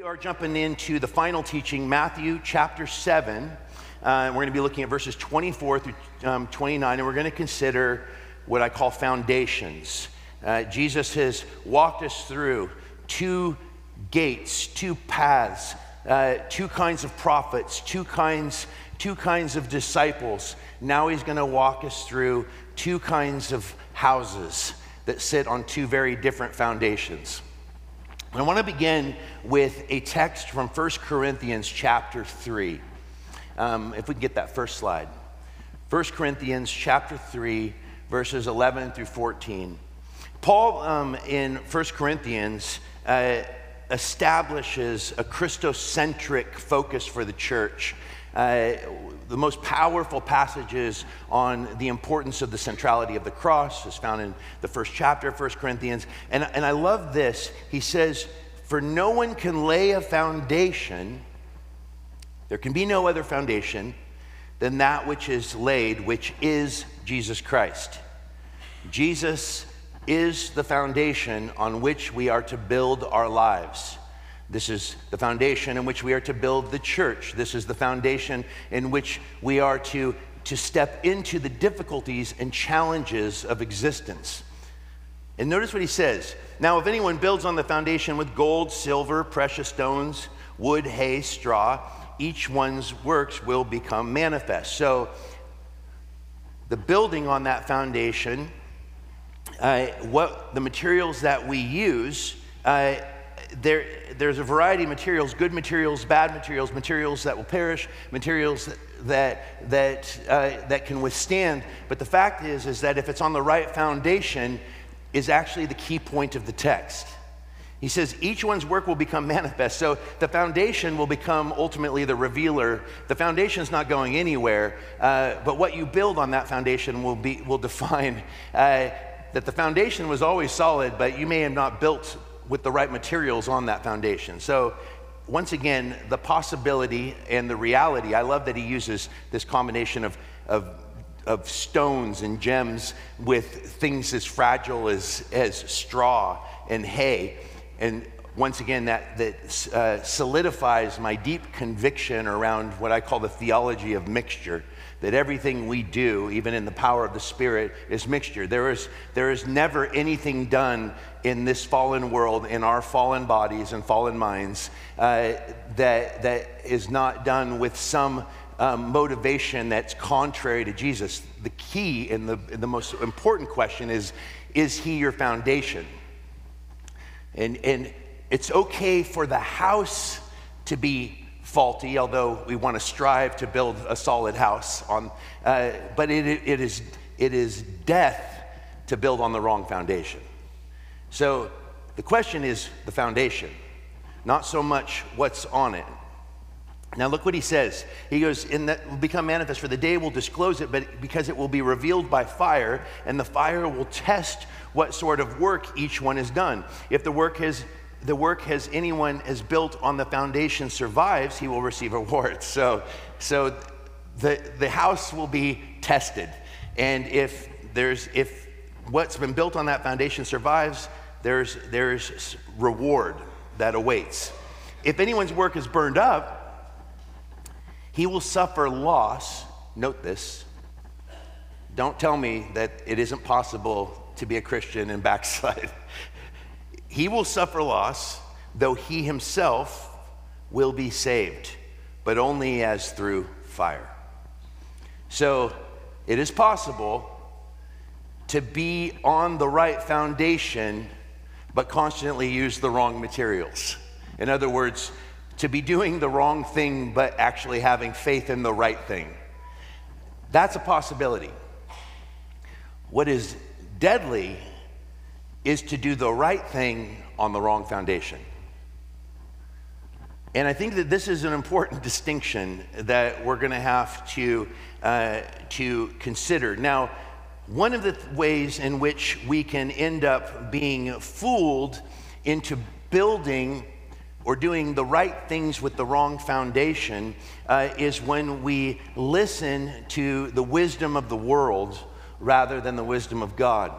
We are jumping into the final teaching, Matthew chapter 7. Uh, and we're going to be looking at verses 24 through um, 29, and we're going to consider what I call foundations. Uh, Jesus has walked us through two gates, two paths, uh, two kinds of prophets, two kinds, two kinds of disciples. Now he's going to walk us through two kinds of houses that sit on two very different foundations. I want to begin with a text from 1 Corinthians chapter 3. Um, if we can get that first slide. 1 Corinthians chapter 3, verses 11 through 14. Paul um, in 1 Corinthians uh, establishes a Christocentric focus for the church. Uh, the most powerful passages on the importance of the centrality of the cross is found in the first chapter of 1 Corinthians. And, and I love this. He says, For no one can lay a foundation, there can be no other foundation than that which is laid, which is Jesus Christ. Jesus is the foundation on which we are to build our lives. This is the foundation in which we are to build the church. This is the foundation in which we are to, to step into the difficulties and challenges of existence. And notice what he says. Now, if anyone builds on the foundation with gold, silver, precious stones, wood, hay, straw, each one's works will become manifest. So, the building on that foundation, uh, what the materials that we use, uh, there, there's a variety of materials good materials, bad materials, materials that will perish, materials that, that, uh, that can withstand. But the fact is, is that if it's on the right foundation, is actually the key point of the text. He says each one's work will become manifest. So the foundation will become ultimately the revealer. The foundation's not going anywhere, uh, but what you build on that foundation will, be, will define uh, that the foundation was always solid, but you may have not built with the right materials on that foundation. So, once again, the possibility and the reality, I love that he uses this combination of, of, of stones and gems with things as fragile as, as straw and hay. And once again, that, that uh, solidifies my deep conviction around what I call the theology of mixture that everything we do, even in the power of the Spirit, is mixture. There is, there is never anything done in this fallen world, in our fallen bodies and fallen minds, uh, that, that is not done with some um, motivation that's contrary to Jesus. The key and the, the most important question is Is He your foundation? And, and it's okay for the house to be faulty, although we want to strive to build a solid house on. Uh, but it, it, is, it is death to build on the wrong foundation. So the question is the foundation, not so much what's on it. Now look what he says. He goes, "In that will become manifest, for the day will disclose it, but because it will be revealed by fire, and the fire will test what sort of work each one has done. If the work has the work has anyone has built on the foundation survives, he will receive rewards. So, so the, the house will be tested. And if there's if what's been built on that foundation survives, there's there's reward that awaits. If anyone's work is burned up, he will suffer loss. Note this. Don't tell me that it isn't possible to be a Christian and backslide. He will suffer loss, though he himself will be saved, but only as through fire. So it is possible to be on the right foundation, but constantly use the wrong materials. In other words, to be doing the wrong thing, but actually having faith in the right thing. That's a possibility. What is deadly is to do the right thing on the wrong foundation. And I think that this is an important distinction that we're going to have to, uh, to consider. Now, one of the th- ways in which we can end up being fooled into building or doing the right things with the wrong foundation uh, is when we listen to the wisdom of the world rather than the wisdom of God.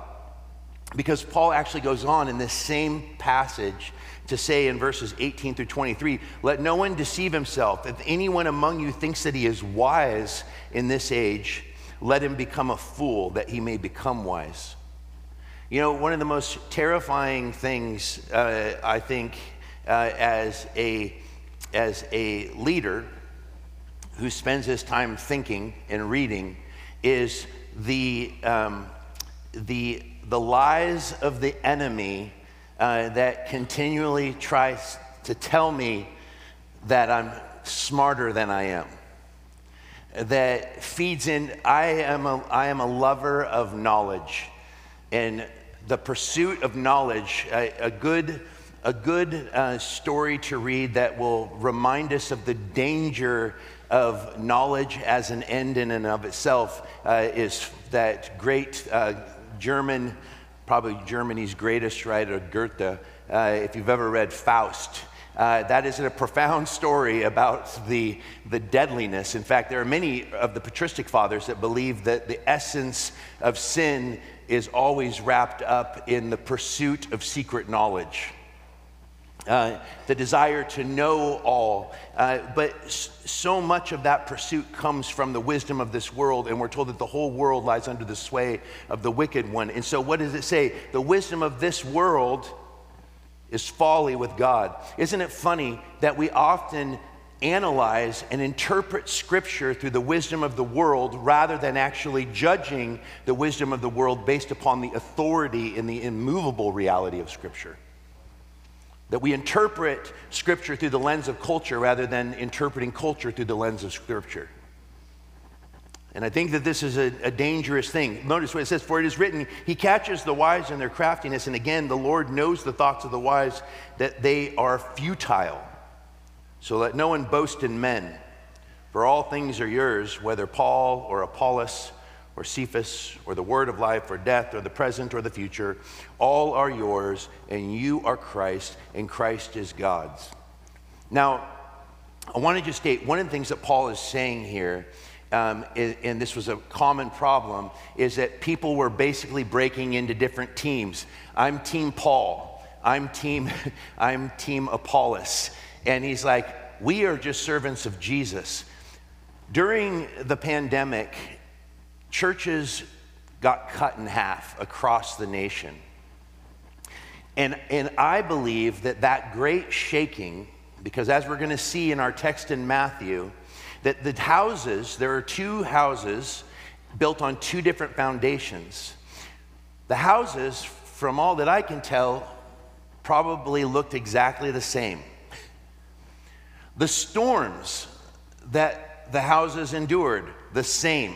Because Paul actually goes on in this same passage to say in verses 18 through 23 let no one deceive himself. If anyone among you thinks that he is wise in this age, let him become a fool that he may become wise. You know, one of the most terrifying things, uh, I think, uh, as, a, as a leader who spends his time thinking and reading is the, um, the, the lies of the enemy uh, that continually tries to tell me that I'm smarter than I am. That feeds in, I am a, I am a lover of knowledge. And the pursuit of knowledge, a, a good, a good uh, story to read that will remind us of the danger of knowledge as an end in and of itself uh, is that great uh, German, probably Germany's greatest writer, Goethe. Uh, if you've ever read Faust, uh, that is a profound story about the, the deadliness. In fact, there are many of the patristic fathers that believe that the essence of sin is always wrapped up in the pursuit of secret knowledge. Uh, the desire to know all. Uh, but so much of that pursuit comes from the wisdom of this world, and we're told that the whole world lies under the sway of the wicked one. And so, what does it say? The wisdom of this world is folly with God. Isn't it funny that we often analyze and interpret Scripture through the wisdom of the world rather than actually judging the wisdom of the world based upon the authority and the immovable reality of Scripture. That we interpret Scripture through the lens of culture rather than interpreting culture through the lens of Scripture. And I think that this is a, a, dangerous thing. Notice what it says For it is written, He catches the wise in their craftiness. And again, the Lord knows the thoughts of the wise, that they are futile. So let no one boast in men, for all things are yours, whether Paul or Apollos or Cephas or the word of life or death or the present or the future, all are yours, and you are Christ, and Christ is God's. Now, I want to just state one of the things that Paul is saying here, um, and this was a common problem, is that people were basically breaking into different teams. I'm Team Paul. I'm Team, I'm Team Apollos. And he's like, We are just servants of Jesus. During the pandemic, churches got cut in half across the nation. And, and I believe that that great shaking, because as we're going to see in our text in Matthew, that the houses, there are two houses built on two different foundations. The houses, from all that I can tell, probably looked exactly the same. The storms that the houses endured, the same.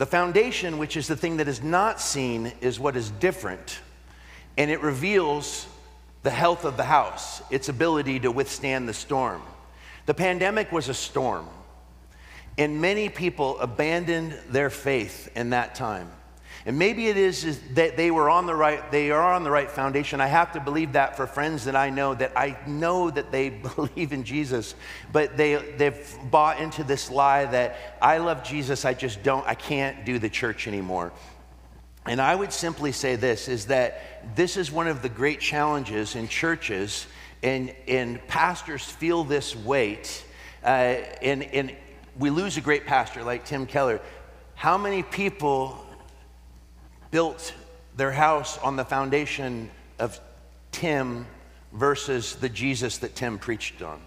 The foundation, which is the thing that is not seen, is what is different. And it reveals the health of the house, its ability to withstand the storm. The pandemic was a storm, and many people abandoned their faith in that time. And maybe it is, is, that they were on the right, they are on the right foundation. I have to believe that for friends that I know that I know that they believe in Jesus, but they, they've bought into this lie that I love Jesus, I just don't, I can't do the church anymore. And I would simply say this is that this is one of the great challenges in churches, and, and pastors feel this weight. Uh, and, and we lose a great pastor like Tim Keller. How many people built their house on the foundation of Tim versus the Jesus that Tim preached on?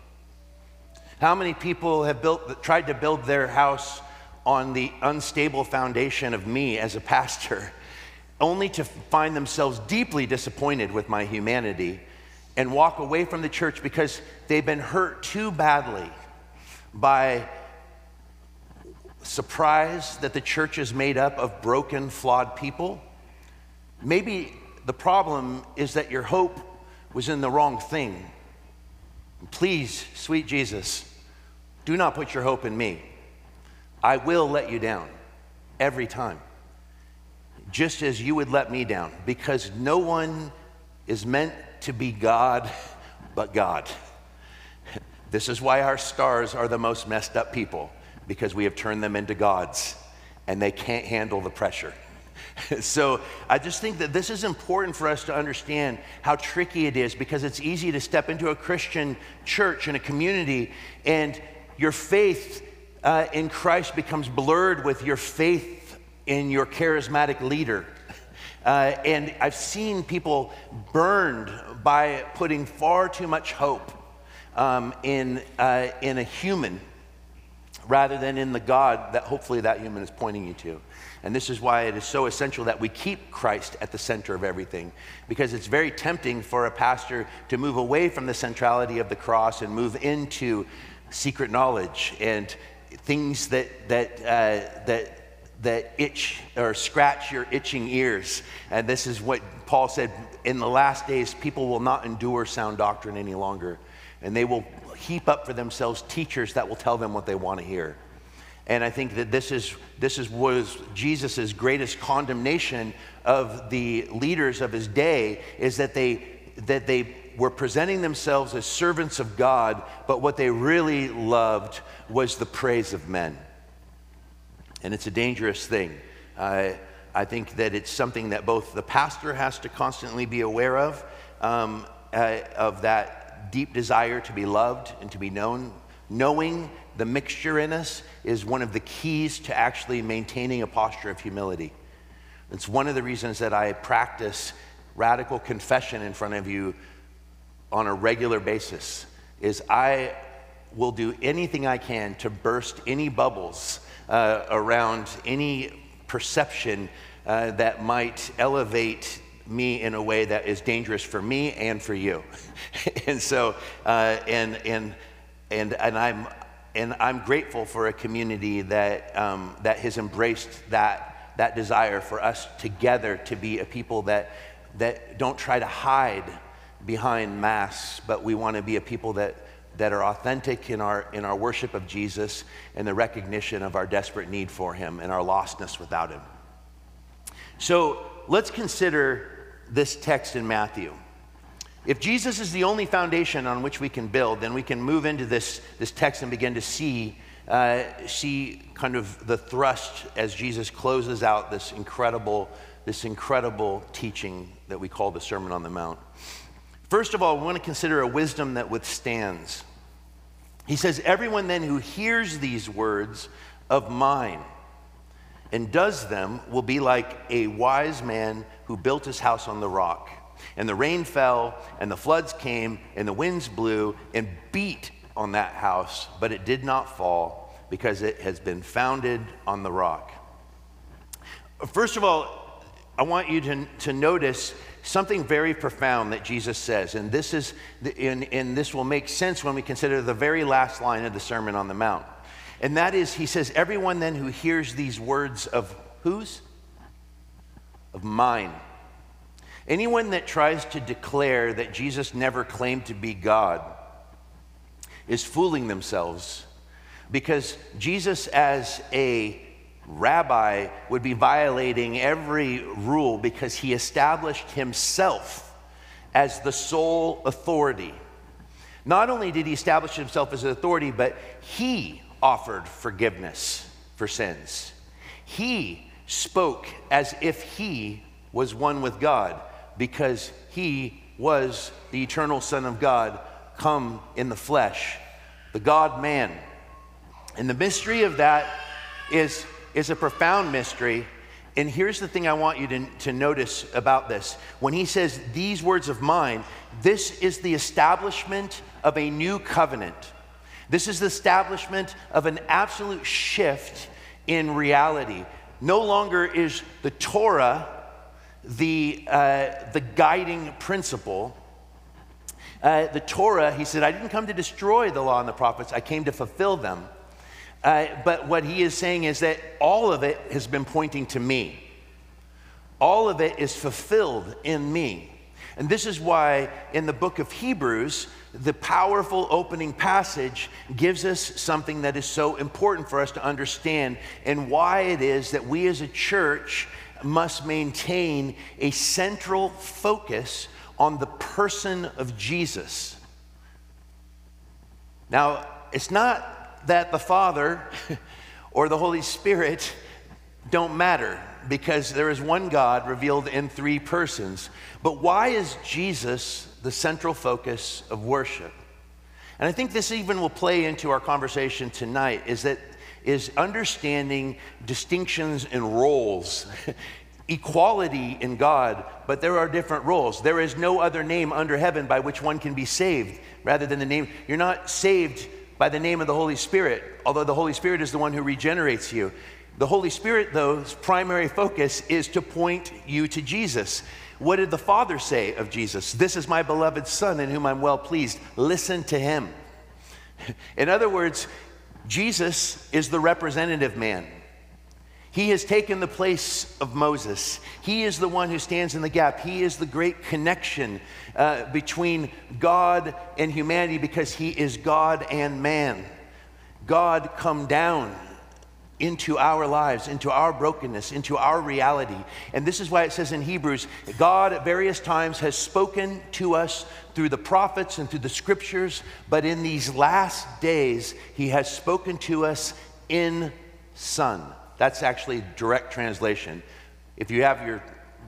How many people have built, tried to build their house on the unstable foundation of me as a pastor, only to find themselves deeply disappointed with my humanity and walk away from the church because they've been hurt too badly by surprised that the church is made up of broken, flawed people? Maybe the problem is that your hope was in the wrong thing. Please, sweet Jesus, do not put your hope in me. I will let you down every time, just as you would let me down, because no one is meant to be God but God. This is why our stars are the most messed up people because we have turned them into gods and they can't handle the pressure. so I just think that this is important for us to understand how tricky it is because it's easy to step into a Christian church and a community and your faith uh, in Christ becomes blurred with your faith in your charismatic leader. Uh, and I've seen people burned by putting far too much hope um, in, uh, in a human rather than in the God that hopefully that human is pointing you to. And this is why it is so essential that we keep Christ at the center of everything, because it's very tempting for a pastor to move away from the centrality of the cross and move into secret knowledge and things that, that, uh, that, that itch or scratch your itching ears. And this is what Paul said in the last days, people will not endure sound doctrine any longer, and they will heap up for themselves teachers that will tell them what they want to hear. And I think that this is this is was Jesus' greatest condemnation of the leaders of his day is that they that they were presenting themselves as servants of God, but what they really loved was the praise of men. And it's a dangerous thing. Uh, I think that it's something that both the pastor has to constantly be aware of, um, uh, of that deep desire to be loved and to be known, knowing the mixture in us is one of the keys to actually maintaining a posture of humility. It's one of the reasons that I practice radical confession in front of you on a regular basis is I will do anything I can to burst any bubbles uh, around any perception uh, that might elevate me in a way that is dangerous for me and for you. and so, uh, and, and, and, and I'm, and I'm grateful for a community that, um, that has embraced that, that desire for us together to be a people that, that don't try to hide behind masks, but we want to be a people that, that are authentic in our, in our worship of Jesus and the recognition of our desperate need for him and our lostness without him. So let's consider this text in Matthew. If Jesus is the only foundation on which we can build, then we can move into this, this text and begin to see, uh, see kind of the thrust as Jesus closes out this incredible, this incredible teaching that we call the Sermon on the Mount. First of all, we want to consider a wisdom that withstands. He says, Everyone then who hears these words of mine and does them will be like a wise man who built his house on the rock. And the rain fell, and the floods came, and the winds blew and beat on that house, but it did not fall because it has been founded on the rock. First of all, I want you to, to notice something very profound that Jesus says, and this, is, and, and this will make sense when we consider the very last line of the Sermon on the Mount. And that is, he says, Everyone then who hears these words of whose? Of mine Anyone that tries to declare that Jesus never claimed to be God is fooling themselves because Jesus, as a rabbi, would be violating every rule because he established himself as the sole authority. Not only did he establish himself as an authority, but he offered forgiveness for sins. He spoke as if he was one with God because he was the eternal Son of God come in the flesh, the God man. And the mystery of that is, is a profound mystery. And here's the thing I want you to, to notice about this. When he says, These words of mine, this is the establishment of a new covenant. This is the establishment of an absolute shift in reality. No longer is the Torah the, uh, the guiding principle. Uh, the Torah, he said, I didn't come to destroy the law and the prophets, I came to fulfill them. Uh, but what he is saying is that all of it has been pointing to me. All of it is fulfilled in me. And this is why in the book of Hebrews, the powerful opening passage gives us something that is so important for us to understand and why it is that we as a church must maintain a central focus on the person of Jesus. Now, it's not that the Father or the Holy Spirit don't matter because there is one God revealed in three persons. But why is Jesus the central focus of worship? And I think this even will play into our conversation tonight is that is understanding distinctions and roles. Equality in God, but there are different roles. There is no other name under heaven by which one can be saved rather than the name. You're not saved by the name of the Holy Spirit, although the Holy Spirit is the one who regenerates you. The Holy Spirit, though's primary focus is to point you to Jesus. What did the Father say of Jesus? This is my beloved Son in whom I'm well pleased. Listen to him. In other words, Jesus is the representative man. He has taken the place of Moses. He is the one who stands in the gap. He is the great connection uh, between God and humanity because he is God and man. God come down into our lives, into our brokenness, into our reality. And this is why it says in Hebrews God at various times has spoken to us through the prophets and through the scriptures, but in these last days, he has spoken to us in Son. That's actually direct translation. If you have your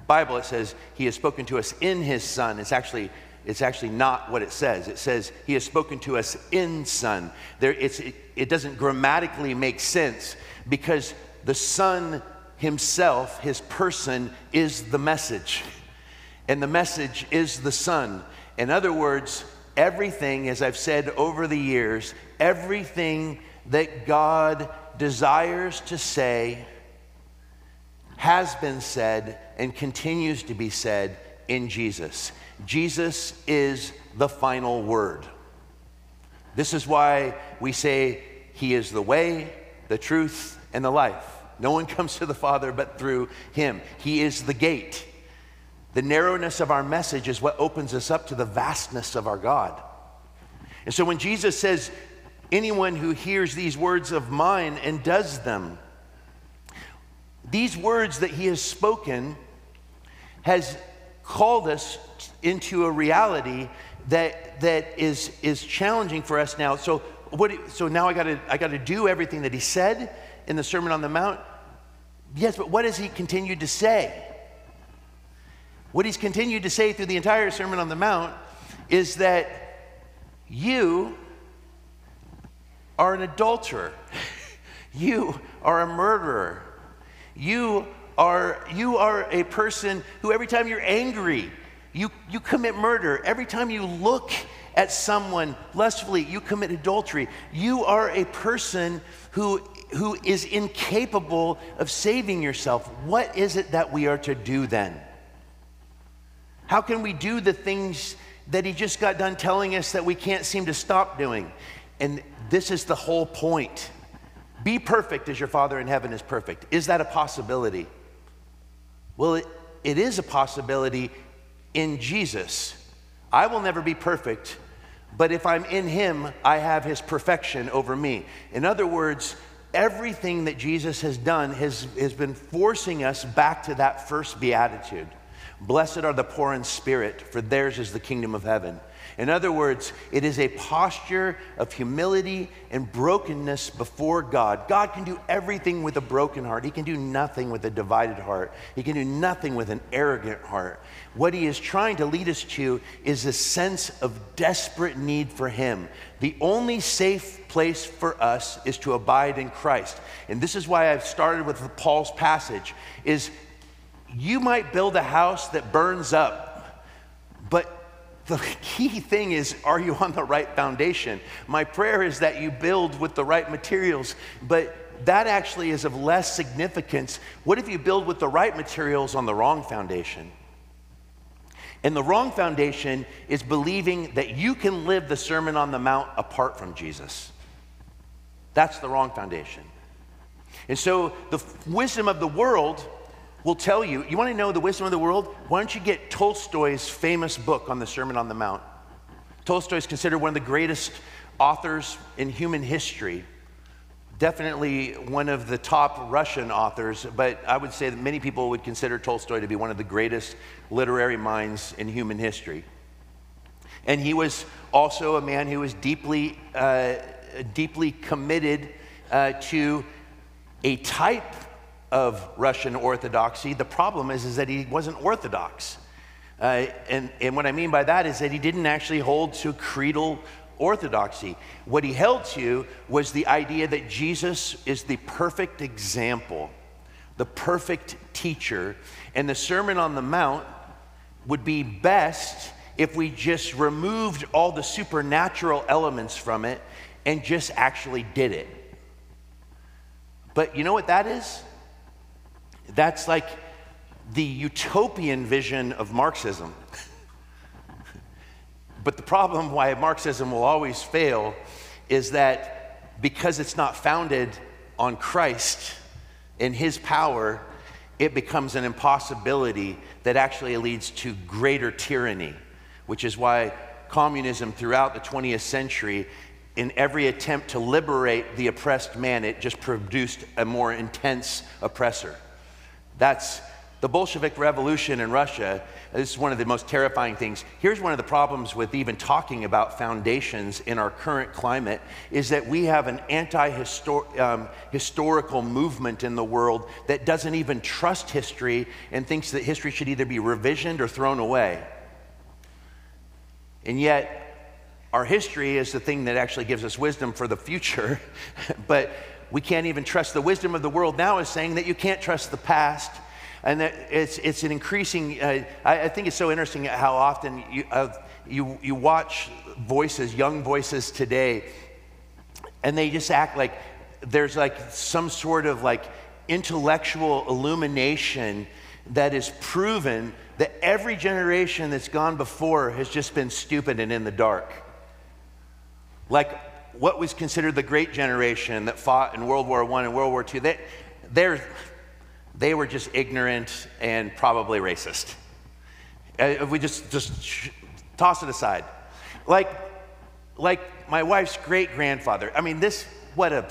Bible, it says he has spoken to us in his son. It's actually it's actually not what it says. It says he has spoken to us in son. There, it's, it, it doesn't grammatically make sense because the son himself, his person, is the message. And the message is the son. In other words, everything, as I've said over the years, everything that God desires to say has been said and continues to be said in Jesus. Jesus is the final word. This is why we say he is the way, the truth, and the life. No one comes to the Father but through him. He is the gate. The narrowness of our message is what opens us up to the vastness of our God. And so when Jesus says, anyone who hears these words of mine and does them. These words that he has spoken has called us into a reality that, that is, is challenging for us now. So, what, so now I gotta, I gotta do everything that he said in the Sermon on the Mount. Yes, but what has he continued to say? What he's continued to say through the entire Sermon on the Mount is that you are an adulterer. you are a murderer. You are, you are a person who, every time you're angry, you, you commit murder. Every time you look at someone lustfully, you commit adultery. You are a person who, who is incapable of saving yourself. What is it that we are to do then? How can we do the things that he just got done telling us that we can't seem to stop doing? And this is the whole point. Be perfect as your Father in heaven is perfect. Is that a possibility? Well, it, it is a possibility in Jesus. I will never be perfect, but if I'm in Him, I have His perfection over me. In other words, everything that Jesus has done has, has been forcing us back to that first beatitude. Blessed are the poor in spirit, for theirs is the kingdom of heaven. In other words, it is a posture of humility and brokenness before God. God can do everything with a broken heart. He can do nothing with a divided heart. He can do nothing with an arrogant heart. What he is trying to lead us to is a sense of desperate need for him. The only safe place for us is to abide in Christ. And this is why I've started with Paul's passage is you might build a house that burns up, the key thing is are you on the right foundation? My prayer is that you build with the right materials, but that actually is of less significance. What if you build with the right materials on the wrong foundation? And the wrong foundation is believing that you can live the Sermon on the Mount apart from Jesus. That's the wrong foundation. And so the wisdom of the world will tell you, you want to know the wisdom of the world? Why don't you get Tolstoy's famous book on the Sermon on the Mount? Tolstoy is considered one of the greatest authors in human history. Definitely one of the top Russian authors, but I would say that many people would consider Tolstoy to be one of the greatest literary minds in human history. And he was also a man who was deeply, uh, deeply committed uh, to a type of Russian Orthodoxy. The problem is, is that he wasn't Orthodox. Uh, and, and what I mean by that is that he didn't actually hold to creedal orthodoxy. What he held to was the idea that Jesus is the perfect example, the perfect teacher, and the Sermon on the Mount would be best if we just removed all the supernatural elements from it and just actually did it. But you know what that is? That's like the utopian vision of Marxism. but the problem why Marxism will always fail is that because it's not founded on Christ and his power, it becomes an impossibility that actually leads to greater tyranny, which is why communism throughout the 20th century, in every attempt to liberate the oppressed man, it just produced a more intense oppressor. That's the Bolshevik Revolution in Russia. This is one of the most terrifying things. Here's one of the problems with even talking about foundations in our current climate is that we have an anti-historical um, movement in the world that doesn't even trust history and thinks that history should either be revisioned or thrown away. And yet, our history is the thing that actually gives us wisdom for the future, but we can't even trust the wisdom of the world now is saying that you can't trust the past. And that it's, it's an increasing uh, I, I, think it's so interesting how often you, uh, you, you watch voices young voices today and they just act like there's like some sort of like intellectual illumination that is proven that every generation that's gone before has just been stupid and in the dark. Like what was considered the great generation that fought in World War I and World War II, they, they're, they were just ignorant and probably racist. Uh, we just, just toss it aside. Like, like my wife's great grandfather. I mean, this, what a,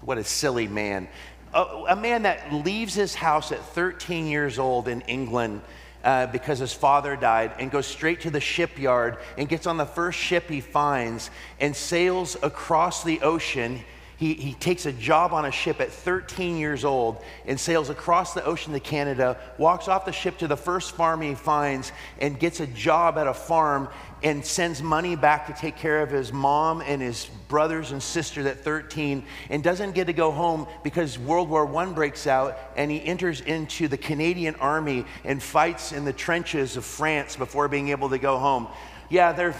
what a silly man. A, a man that leaves his house at 13 years old in England uh, because his father died and goes straight to the shipyard and gets on the first ship he finds and sails across the ocean. He, he takes a job on a ship at 13 years old and sails across the ocean to Canada, walks off the ship to the first farm he finds, and gets a job at a farm and sends money back to take care of his mom and his brothers and sisters at 13 and doesn't get to go home because World War I breaks out and he enters into the Canadian army and fights in the trenches of France before being able to go home. Yeah, they're,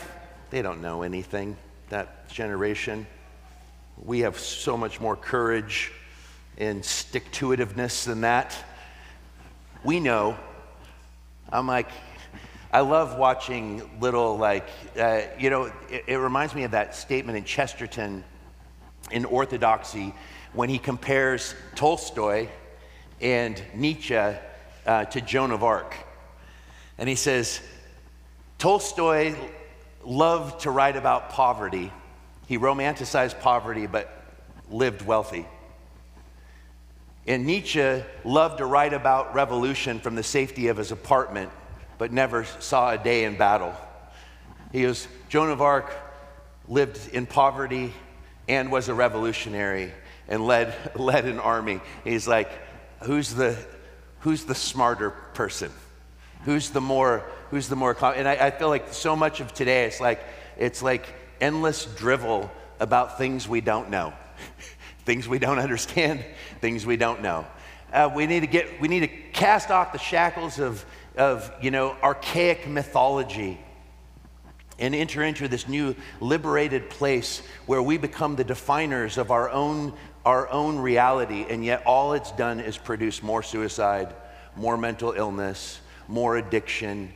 they don't know anything, that generation. We have so much more courage and stick to itiveness than that. We know. I'm like, I love watching little, like, uh, you know, it, it reminds me of that statement in Chesterton in Orthodoxy when he compares Tolstoy and Nietzsche uh, to Joan of Arc. And he says, Tolstoy loved to write about poverty. He romanticized poverty, but lived wealthy. And Nietzsche loved to write about revolution from the safety of his apartment but never saw a day in battle. He was, Joan of Arc lived in poverty and was a revolutionary and led, led an army. He's like, who's the, who's the smarter person? Who's the more, who's the more, and I, I feel like so much of today, it's like, it's like endless drivel about things we don't know, things we don't understand, things we don't know. Uh, we need to get, we need to cast off the shackles of of, you know, archaic mythology and enter into this new liberated place where we become the definers of our own, our own reality, and yet all it's done is produce more suicide, more mental illness, more addiction.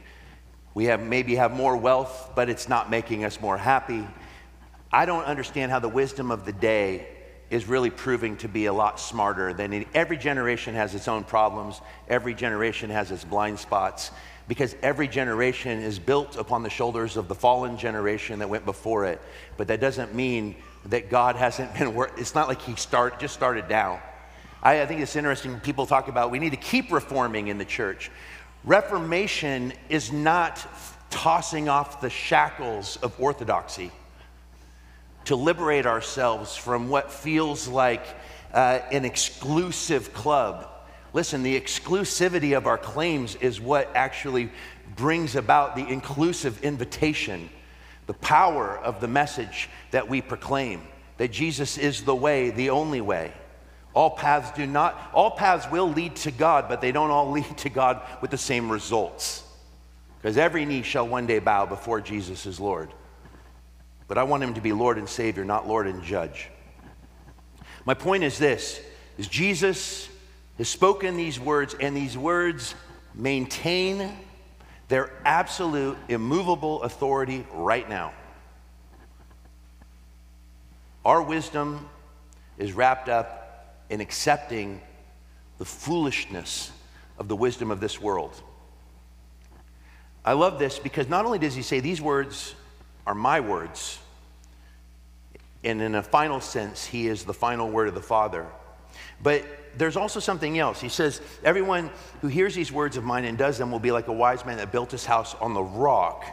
We have maybe have more wealth, but it's not making us more happy. I don't understand how the wisdom of the day is really proving to be a lot smarter than every generation has its own problems every generation has its blind spots because every generation is built upon the shoulders of the fallen generation that went before it. But that doesn't mean that god hasn't been it's not like he start, just started now. I, I think it's interesting people talk about we need to keep reforming in the church reformation is not tossing off the shackles of orthodoxy to liberate ourselves from what feels like uh, an exclusive club. Listen, the exclusivity of our claims is what actually brings about the inclusive invitation, the power of the message that we proclaim that Jesus is the way, the only way. All paths do not, all paths will lead to God, but they don't all lead to God with the same results. Because every knee shall one day bow before Jesus is Lord. But I want him to be Lord and Savior, not Lord and Judge. My point is this is Jesus has spoken these words, and these words maintain their absolute, immovable authority right now. Our wisdom is wrapped up in accepting the foolishness of the wisdom of this world. I love this because not only does he say, These words are my words, and in a final sense, he is the final word of the Father. But there's also something else. He says, Everyone who hears these words of mine and does them will be like a wise man that built his house on the rock.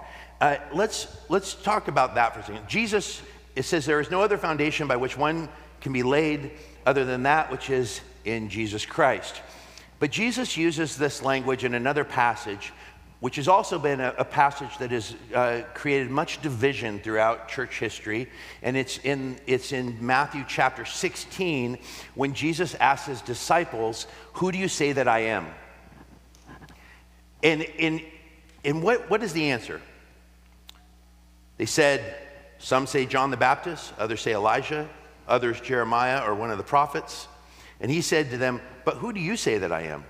Uh, let's, let's talk about that for a second. Jesus it says, There is no other foundation by which one can be laid other than that which is in Jesus Christ. But Jesus uses this language in another passage, which has also been a, a passage that has uh, created much division throughout church history. And it's in, it's in Matthew chapter 16 when Jesus asks his disciples, Who do you say that I am? And, and, and what, what is the answer? They said, some say John the Baptist, others say Elijah, others Jeremiah or one of the prophets. And he said to them, But who do you say that I am?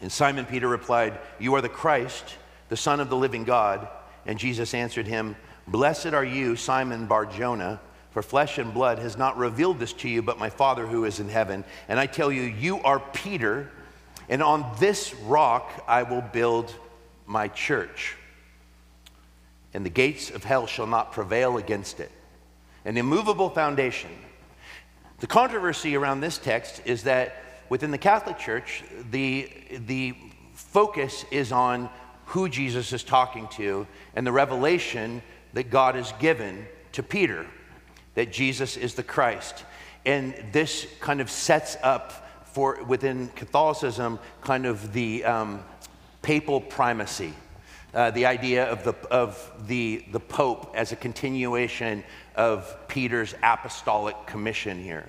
And Simon Peter replied, You are the Christ, the Son of the living God. And Jesus answered him, Blessed are you, Simon Bar Jonah, for flesh and blood has not revealed this to you, but my Father who is in heaven. And I tell you, you are Peter, and on this rock I will build my church and the gates of hell shall not prevail against it. An immovable foundation. The controversy around this text is that within the Catholic Church, the, the focus is on who Jesus is talking to and the revelation that God has given to Peter that Jesus is the Christ. And this kind of sets up for within Catholicism kind of the um, papal primacy uh, the idea of, the, of the, the Pope as a continuation of Peter's apostolic commission here.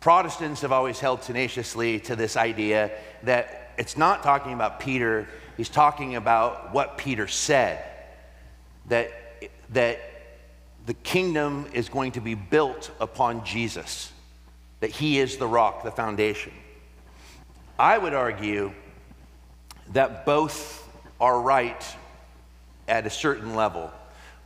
Protestants have always held tenaciously to this idea that it's not talking about Peter, he's talking about what Peter said. That, that the kingdom is going to be built upon Jesus, that he is the rock, the foundation. I would argue that both are right at a certain level.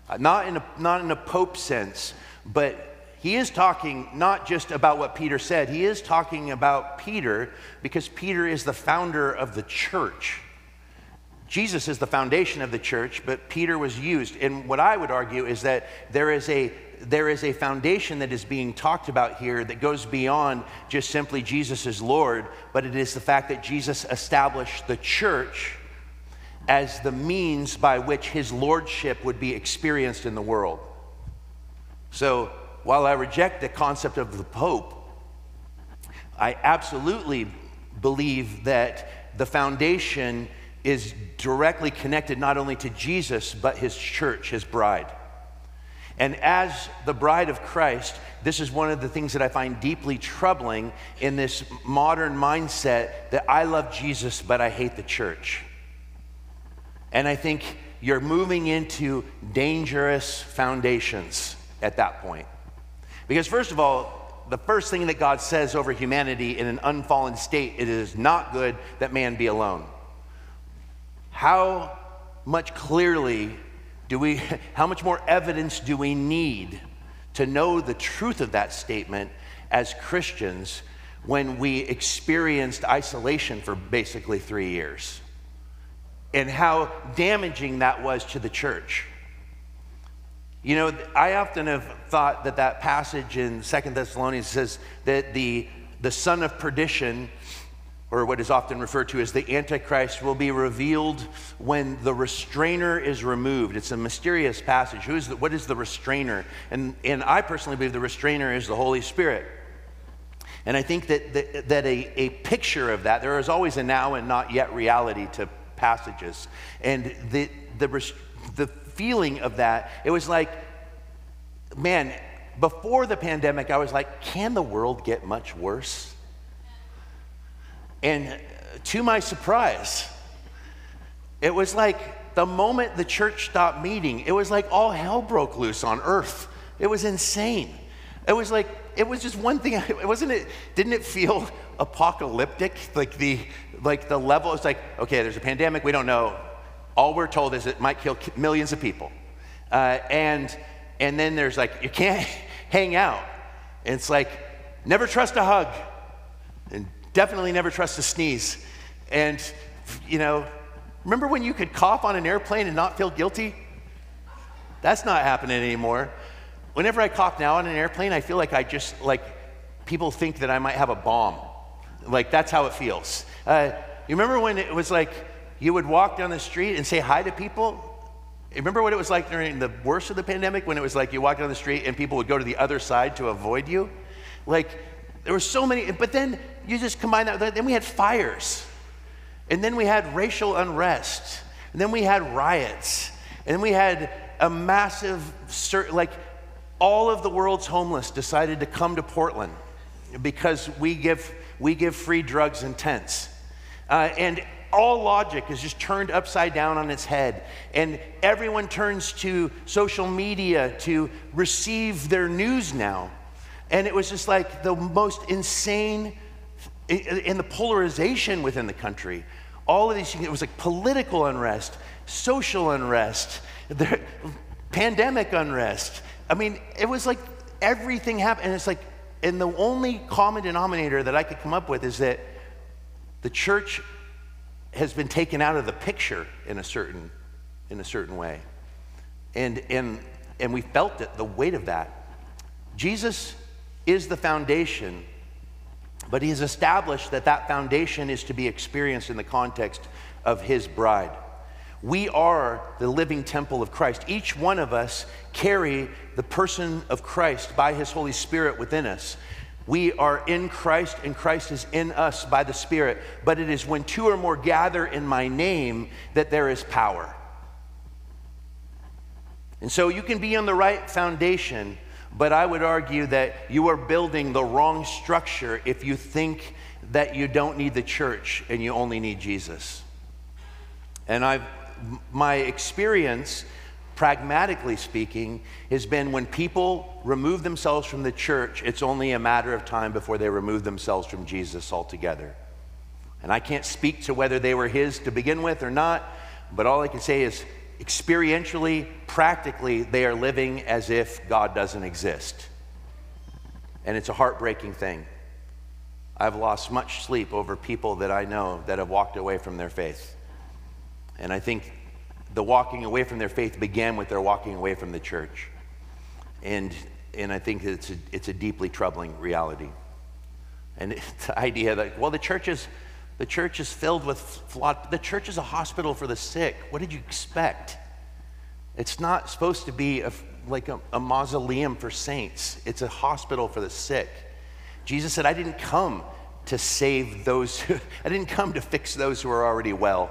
Uh, not in a, not in a pope sense, but he is talking not just about what Peter said, he is talking about Peter because Peter is the founder of the church. Jesus is the foundation of the church, but Peter was used. And what I would argue is that there is a there is a foundation that is being talked about here that goes beyond just simply Jesus is Lord, but it is the fact that Jesus established the church as the means by which his lordship would be experienced in the world. So while I reject the concept of the Pope, I absolutely believe that the foundation is directly connected not only to Jesus, but his church, his bride. And as the bride of Christ, this is one of the things that I find deeply troubling in this modern mindset that I love Jesus, but I hate the church. And I think you're moving into dangerous foundations at that point. Because, first of all, the first thing that God says over humanity in an unfallen state, it is not good that man be alone. How much clearly do we, how much more evidence do we need to know the truth of that statement as Christians when we experienced isolation for basically three years? And how damaging that was to the church. You know, I often have thought that that passage in Second Thessalonians says that the, the son of perdition, or what is often referred to as the Antichrist, will be revealed when the restrainer is removed. It's a mysterious passage. Who is the, what is the restrainer? And, and I personally believe the restrainer is the Holy Spirit. And I think that, that, that a, a picture of that, there is always a now and not yet reality to passages. And the, the, the feeling of that, it was like, man, before the pandemic, I was like, can the world get much worse? And to my surprise, it was like the moment the church stopped meeting, it was like all hell broke loose on earth. It was insane. It was like, it was just one thing. It wasn't it, didn't it feel apocalyptic? Like the, like the level, it's like, okay, there's a pandemic, we don't know. All we're told is it might kill millions of people. Uh, and, and then there's like, you can't hang out. And it's like, never trust a hug. And definitely never trust a sneeze. And, you know, remember when you could cough on an airplane and not feel guilty? That's not happening anymore. Whenever I cough now on an airplane, I feel like I just, like, people think that I might have a bomb. Like, that's how it feels. Uh, you remember when it was like you would walk down the street and say hi to people? Remember what it was like during the worst of the pandemic when it was like you walk down the street and people would go to the other side to avoid you? Like, there were so many, but then you just combine that, then we had fires, and then we had racial unrest, and then we had riots, and then we had a massive, like, all of the world's homeless decided to come to Portland because we give, we give free drugs and tents. Uh, and all logic is just turned upside down on its head. And everyone turns to social media to receive their news now. And it was just like the most insane in the polarization within the country. All of these things, it was like political unrest, social unrest, pandemic unrest. I mean, it was like everything happened. And it's like, and the only common denominator that I could come up with is that the church has been taken out of the picture in a certain, in a certain way. And, and, and we felt it, the weight of that. Jesus is the foundation, but he has established that that foundation is to be experienced in the context of his bride. We are the living temple of Christ. Each one of us carry the person of Christ by his Holy Spirit within us. We are in Christ and Christ is in us by the Spirit. But it is when two or more gather in my name that there is power. And so you can be on the right foundation, but I would argue that you are building the wrong structure if you think that you don't need the church and you only need Jesus. And I've, my experience, pragmatically speaking, has been when people remove themselves from the church, it's only a matter of time before they remove themselves from Jesus altogether. And I can't speak to whether they were his to begin with or not, but all I can say is experientially, practically, they are living as if God doesn't exist. And it's a heartbreaking thing. I've lost much sleep over people that I know that have walked away from their faith. And I think the walking away from their faith began with their walking away from the church. And, and I think it's a, it's a deeply troubling reality. And the idea that, well, the church is the church is filled with flawed, the church is a hospital for the sick. What did you expect? It's not supposed to be a, like a, a mausoleum for saints, it's a hospital for the sick. Jesus said, I didn't come to save those, who, I didn't come to fix those who are already well.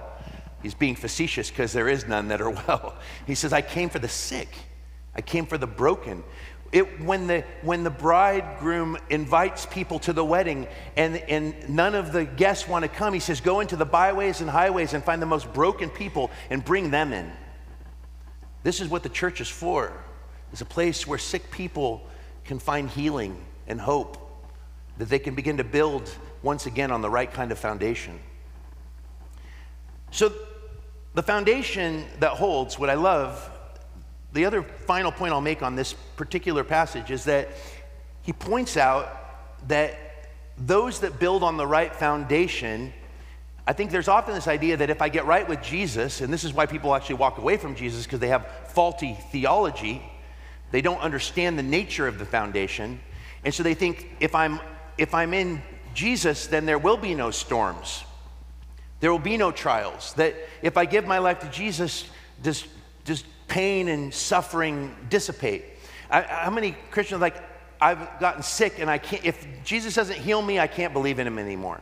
He's being facetious because there is none that are well. He says, I came for the sick, I came for the broken. It, when, the, when the bridegroom invites people to the wedding and, and none of the guests want to come, he says, Go into the byways and highways and find the most broken people and bring them in. This is what the church is for. It's a place where sick people can find healing and hope, that they can begin to build once again on the right kind of foundation. So, the foundation that holds, what I love the other final point I'll make on this particular passage is that he points out that those that build on the right foundation, I think there's often this idea that if I get right with Jesus, and this is why people actually walk away from Jesus because they have faulty theology, they don't understand the nature of the foundation, and so they think if I'm if I'm in Jesus, then there will be no storms. There will be no trials. That if I give my life to Jesus, does, does pain and suffering dissipate. I, how many Christians like, I've gotten sick and I can't, if Jesus doesn't heal me, I can't believe in him anymore.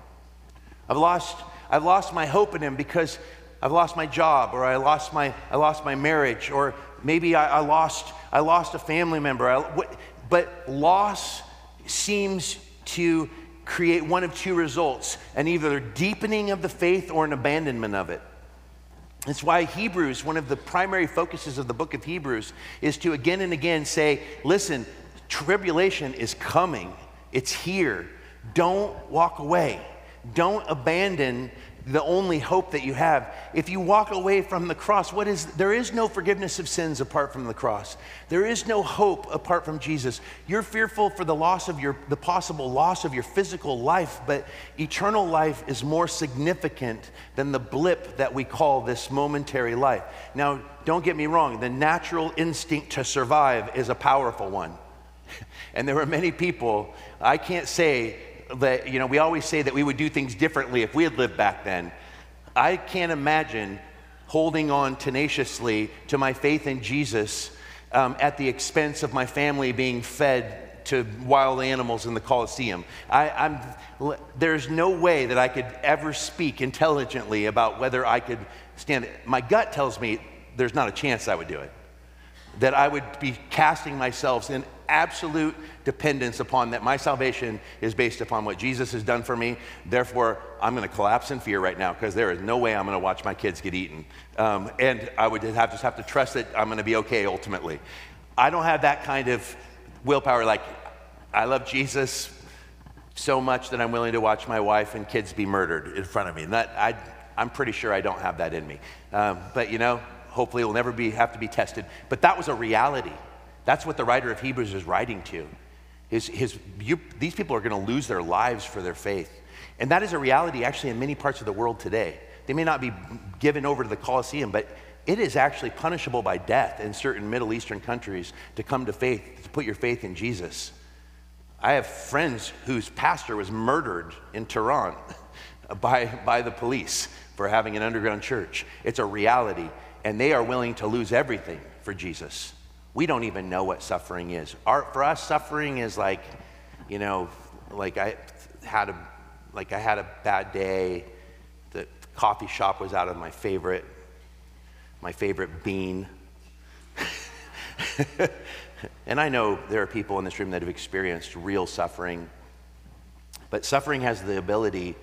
I've lost, I've lost my hope in him because I've lost my job or I lost my, I lost my marriage or maybe I, I lost, I lost a family member. I, what, but loss seems to create one of two results an either deepening of the faith or an abandonment of it. It's why Hebrews, one of the primary focuses of the book of Hebrews, is to again and again say, listen, tribulation is coming, it's here. Don't walk away. Don't abandon the only hope that you have. If you walk away from the cross, what is there is no forgiveness of sins apart from the cross. There is no hope apart from Jesus. You're fearful for the loss of your the possible loss of your physical life, but eternal life is more significant than the blip that we call this momentary life. Now, don't get me wrong, the natural instinct to survive is a powerful one. And there are many people, I can't say that, you know, we always say that we would do things differently if we had lived back then. I can't imagine holding on tenaciously to my faith in Jesus um, at the expense of my family being fed to wild animals in the Colosseum. I, there's no way that I could ever speak intelligently about whether I could stand it. My gut tells me there's not a chance I would do it. That I would be casting myself in absolute dependence upon that my salvation is based upon what Jesus has done for me. Therefore, I'm going to collapse in fear right now because there is no way I'm going to watch my kids get eaten. Um, and I would have, just have to trust that I'm going to be okay ultimately. I don't have that kind of willpower. Like, I love Jesus so much that I'm willing to watch my wife and kids be murdered in front of me. And that, I, I'm pretty sure I don't have that in me. Um, but you know, hopefully it will never be, have to be tested. But that was a reality. That's what the writer of Hebrews is writing to. His, his, you, these people are going to lose their lives for their faith. And that is a reality actually in many parts of the world today. They may not be given over to the Colosseum, but it is actually punishable by death in certain Middle Eastern countries to come to faith, to put your faith in Jesus. I have friends whose pastor was murdered in Tehran by, by the police for having an underground church. It's a reality, and they are willing to lose everything for Jesus. We don't even know what suffering is. Our, for us, suffering is like, you know, like I had a, like I had a bad day. The coffee shop was out of my favorite, my favorite bean. and I know there are people in this room that have experienced real suffering. But suffering has the ability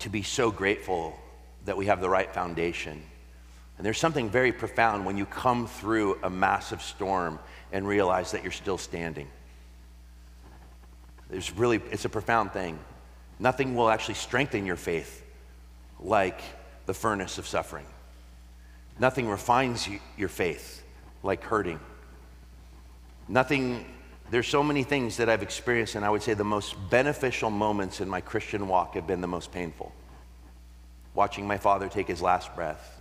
to be so grateful that we have the right foundation and there's something very profound when you come through a massive storm and realize that you're still standing. There's really, it's a profound thing. Nothing will actually strengthen your faith like the furnace of suffering. Nothing refines your faith like hurting. Nothing, there's so many things that I've experienced, and I would say the most beneficial moments in my Christian walk have been the most painful. Watching my father take his last breath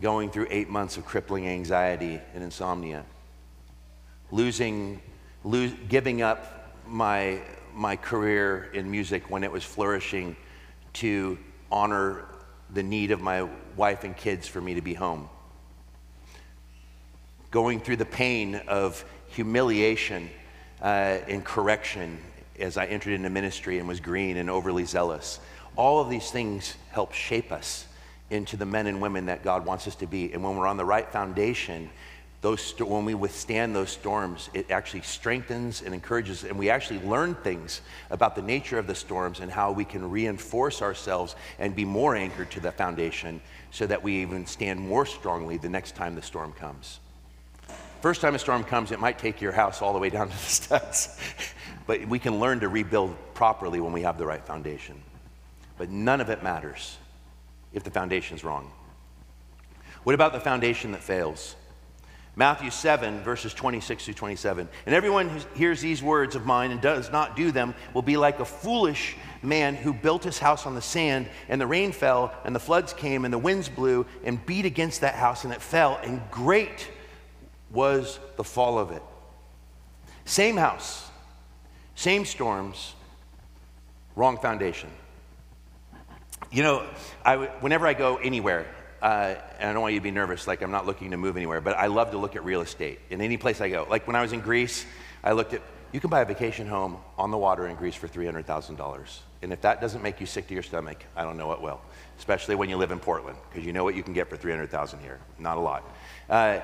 going through eight months of crippling anxiety and insomnia, losing, giving up my, my career in music when it was flourishing to honor the need of my wife and kids for me to be home. Going through the pain of humiliation uh, and correction as I entered into ministry and was green and overly zealous. All of these things help shape us into the men and women that God wants us to be. And when we're on the right foundation, those when we withstand those storms, it actually strengthens and encourages, and we actually learn things about the nature of the storms and how we can reinforce ourselves and be more anchored to the foundation so that we even stand more strongly the next time the storm comes. First time a storm comes, it might take your house all the way down to the studs, but we can learn to rebuild properly when we have the right foundation. But none of it matters if the foundation's wrong. What about the foundation that fails? Matthew 7, verses 26 through 27. And everyone who hears these words of mine and does not do them will be like a foolish man who built his house on the sand, and the rain fell, and the floods came, and the winds blew and beat against that house, and it fell, and great was the fall of it. Same house, same storms, wrong foundation. You know, I, whenever I go anywhere, uh, and I don't want you to be nervous, like I'm not looking to move anywhere, but I love to look at real estate in any place I go. Like when I was in Greece, I looked at, you can buy a vacation home on the water in Greece for $300,000. And if that doesn't make you sick to your stomach, I don't know what will, especially when you live in Portland, because you know what you can get for 300,000 here. Not a lot. Uh,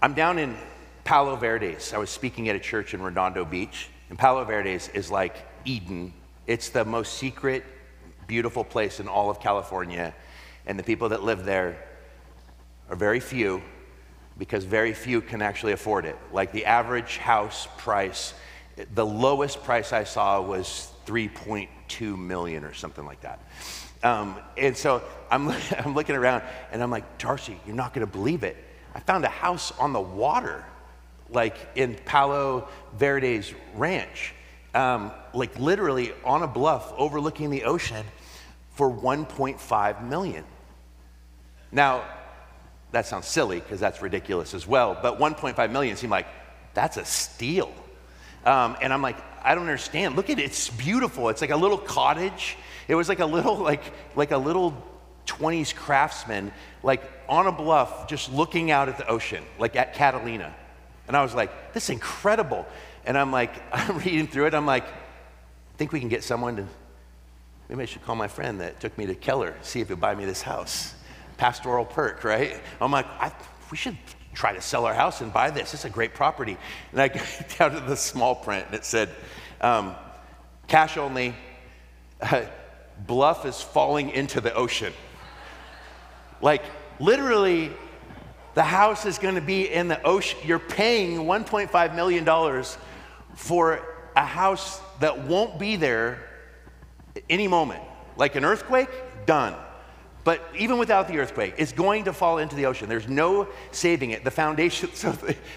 I'm down in Palo Verdes. I was speaking at a church in Redondo Beach, and Palo Verdes is like Eden. It's the most secret, beautiful place in all of California, and the people that live there are very few because very few can actually afford it. Like the average house price, the lowest price I saw was 3.2 million or something like that. Um, and so I'm, I'm looking around and I'm like, Darcy, you're not going to believe it. I found a house on the water like in Palo Verdes Ranch, um, like literally on a bluff overlooking the ocean for 1.5 million. Now, that sounds silly because that's ridiculous as well, but 1.5 million seemed like that's a steal. Um, and I'm like, I don't understand. Look at it, it's beautiful. It's like a little cottage. It was like a little, like, like a little 20s craftsman, like on a bluff, just looking out at the ocean, like at Catalina. And I was like, this is incredible. And I'm like, I'm reading through it. I'm like, I think we can get someone to, maybe I should call my friend that took me to Keller, see if he'll buy me this house. Pastoral perk, right? I'm like, we should try to sell our house and buy this. It's a great property. And I got down to the small print and it said, um, cash only, uh, bluff is falling into the ocean. Like, literally, the house is going to be in the ocean. You're paying $1.5 million for a house that won't be there any moment. Like an earthquake, done. But even without the earthquake, it's going to fall into the ocean. There's no saving it. The foundation, so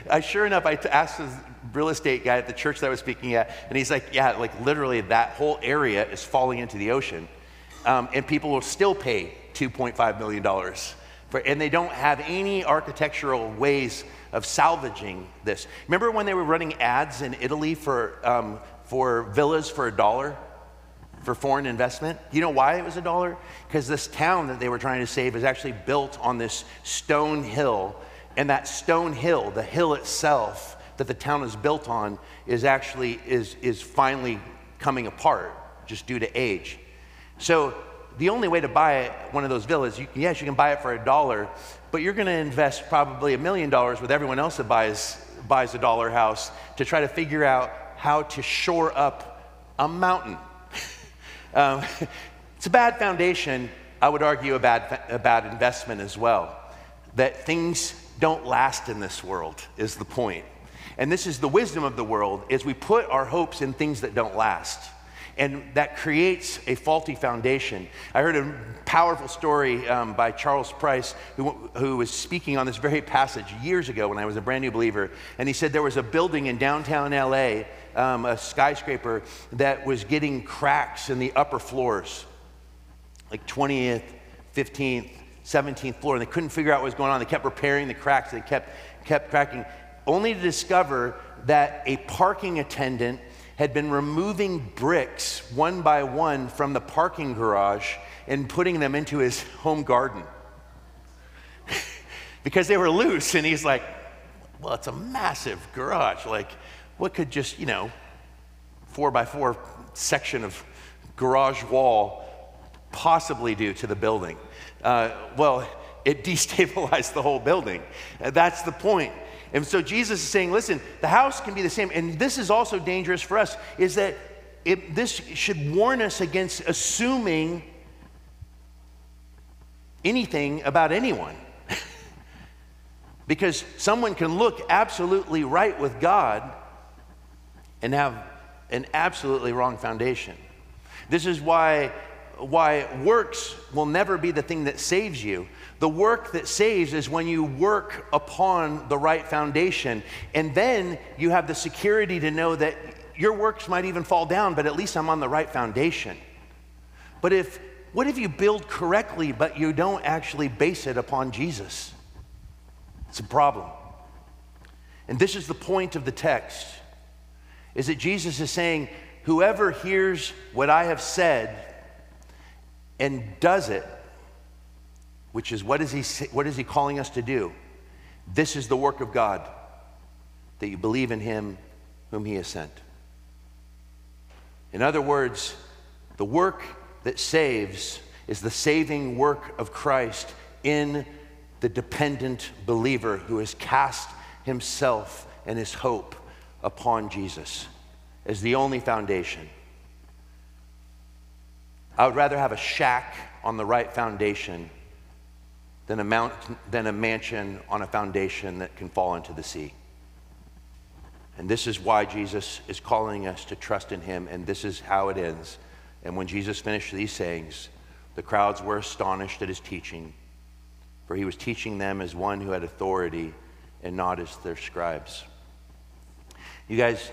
I, sure enough, I asked the real estate guy at the church that I was speaking at, and he's like, yeah, like literally that whole area is falling into the ocean. Um, and people will still pay $2.5 million for, and they don't have any architectural ways of salvaging this. Remember when they were running ads in Italy for, um, for villas for a dollar for foreign investment? You know why it was a dollar? Because this town that they were trying to save is actually built on this stone hill. And that stone hill, the hill itself that the town is built on, is actually is, is finally coming apart just due to age. So the only way to buy one of those villas, you, yes, you can buy it for a dollar, but you're going to invest probably a million dollars with everyone else that buys, buys a dollar house to try to figure out how to shore up a mountain. Um, it's a bad foundation. I would argue a bad, a bad investment as well. That things don't last in this world is the point. And this is the wisdom of the world is we put our hopes in things that don't last and that creates a faulty foundation. I heard a powerful story um, by Charles Price, who, who was speaking on this very passage years ago when I was a brand new believer. And he said there was a building in downtown LA, um, a skyscraper, that was getting cracks in the upper floors, like 20th, 15th, 17th floor, and they couldn't figure out what was going on. They kept repairing the cracks, they kept, kept cracking, only to discover that a parking attendant had been removing bricks one by one from the parking garage and putting them into his home garden because they were loose. And he's like, well, it's a massive garage. Like, what could just, you know, four by four section of garage wall possibly do to the building? Uh, well, it destabilized the whole building. That's the point. And so Jesus is saying, listen, the house can be the same. And this is also dangerous for us, is that it, this should warn us against assuming anything about anyone. because someone can look absolutely right with God and have an absolutely wrong foundation. This is why, why works will never be the thing that saves you. The work that saves is when you work upon the right foundation. And then you have the security to know that your works might even fall down, but at least I'm on the right foundation. But if, what if you build correctly, but you don't actually base it upon Jesus? It's a problem. And this is the point of the text is that Jesus is saying, whoever hears what I have said and does it which is what is, he, what is he calling us to do? This is the work of God that you believe in him whom he has sent. In other words, the work that saves is the saving work of Christ in the dependent believer who has cast himself and his hope upon Jesus as the only foundation. I would rather have a shack on the right foundation than a, mount, than a mansion on a foundation that can fall into the sea. And this is why Jesus is calling us to trust in him, and this is how it ends. And when Jesus finished these sayings, the crowds were astonished at his teaching, for he was teaching them as one who had authority and not as their scribes. You guys,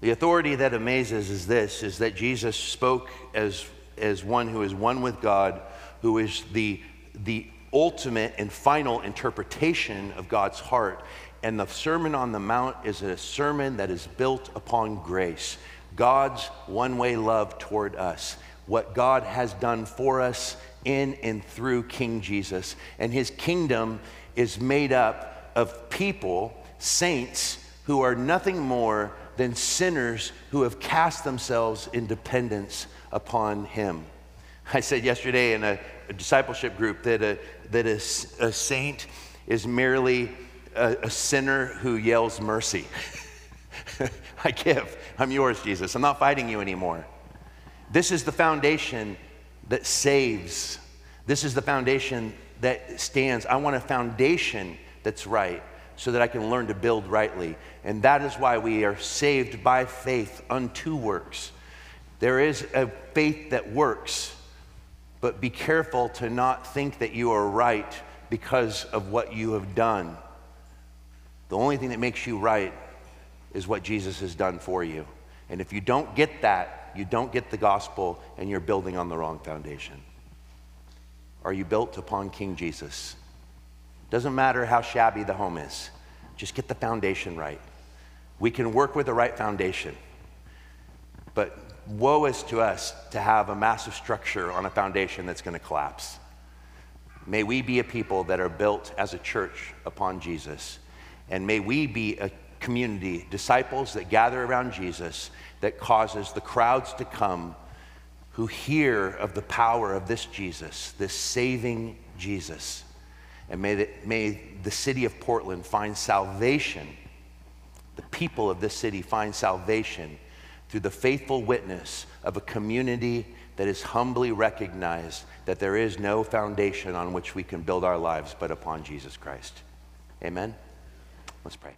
the authority that amazes is this is that Jesus spoke as, as one who is one with God, who is the, the ultimate and final interpretation of God's heart. And the Sermon on the Mount is a sermon that is built upon grace, God's one way love toward us, what God has done for us in and through King Jesus. And his kingdom is made up of people, saints, who are nothing more than sinners who have cast themselves in dependence upon him. I said yesterday in a, a discipleship group that, a, that a, a saint is merely a, a sinner who yells mercy. I give. I'm yours, Jesus. I'm not fighting you anymore. This is the foundation that saves. This is the foundation that stands. I want a foundation that's right so that I can learn to build rightly. And that is why we are saved by faith unto works. There is a faith that works, but be careful to not think that you are right because of what you have done. The only thing that makes you right is what Jesus has done for you. And if you don't get that, you don't get the gospel and you're building on the wrong foundation. Are you built upon King Jesus? Doesn't matter how shabby the home is, just get the foundation right. We can work with the right foundation, but woe is to us to have a massive structure on a foundation that's going to collapse. May we be a people that are built as a church upon Jesus, and may we be a community, disciples that gather around Jesus, that causes the crowds to come who hear of the power of this Jesus, this saving Jesus and may the, may the city of Portland find salvation, the people of this city find salvation through the faithful witness of a community that is humbly recognized that there is no foundation on which we can build our lives but upon Jesus Christ. Amen? Let's pray.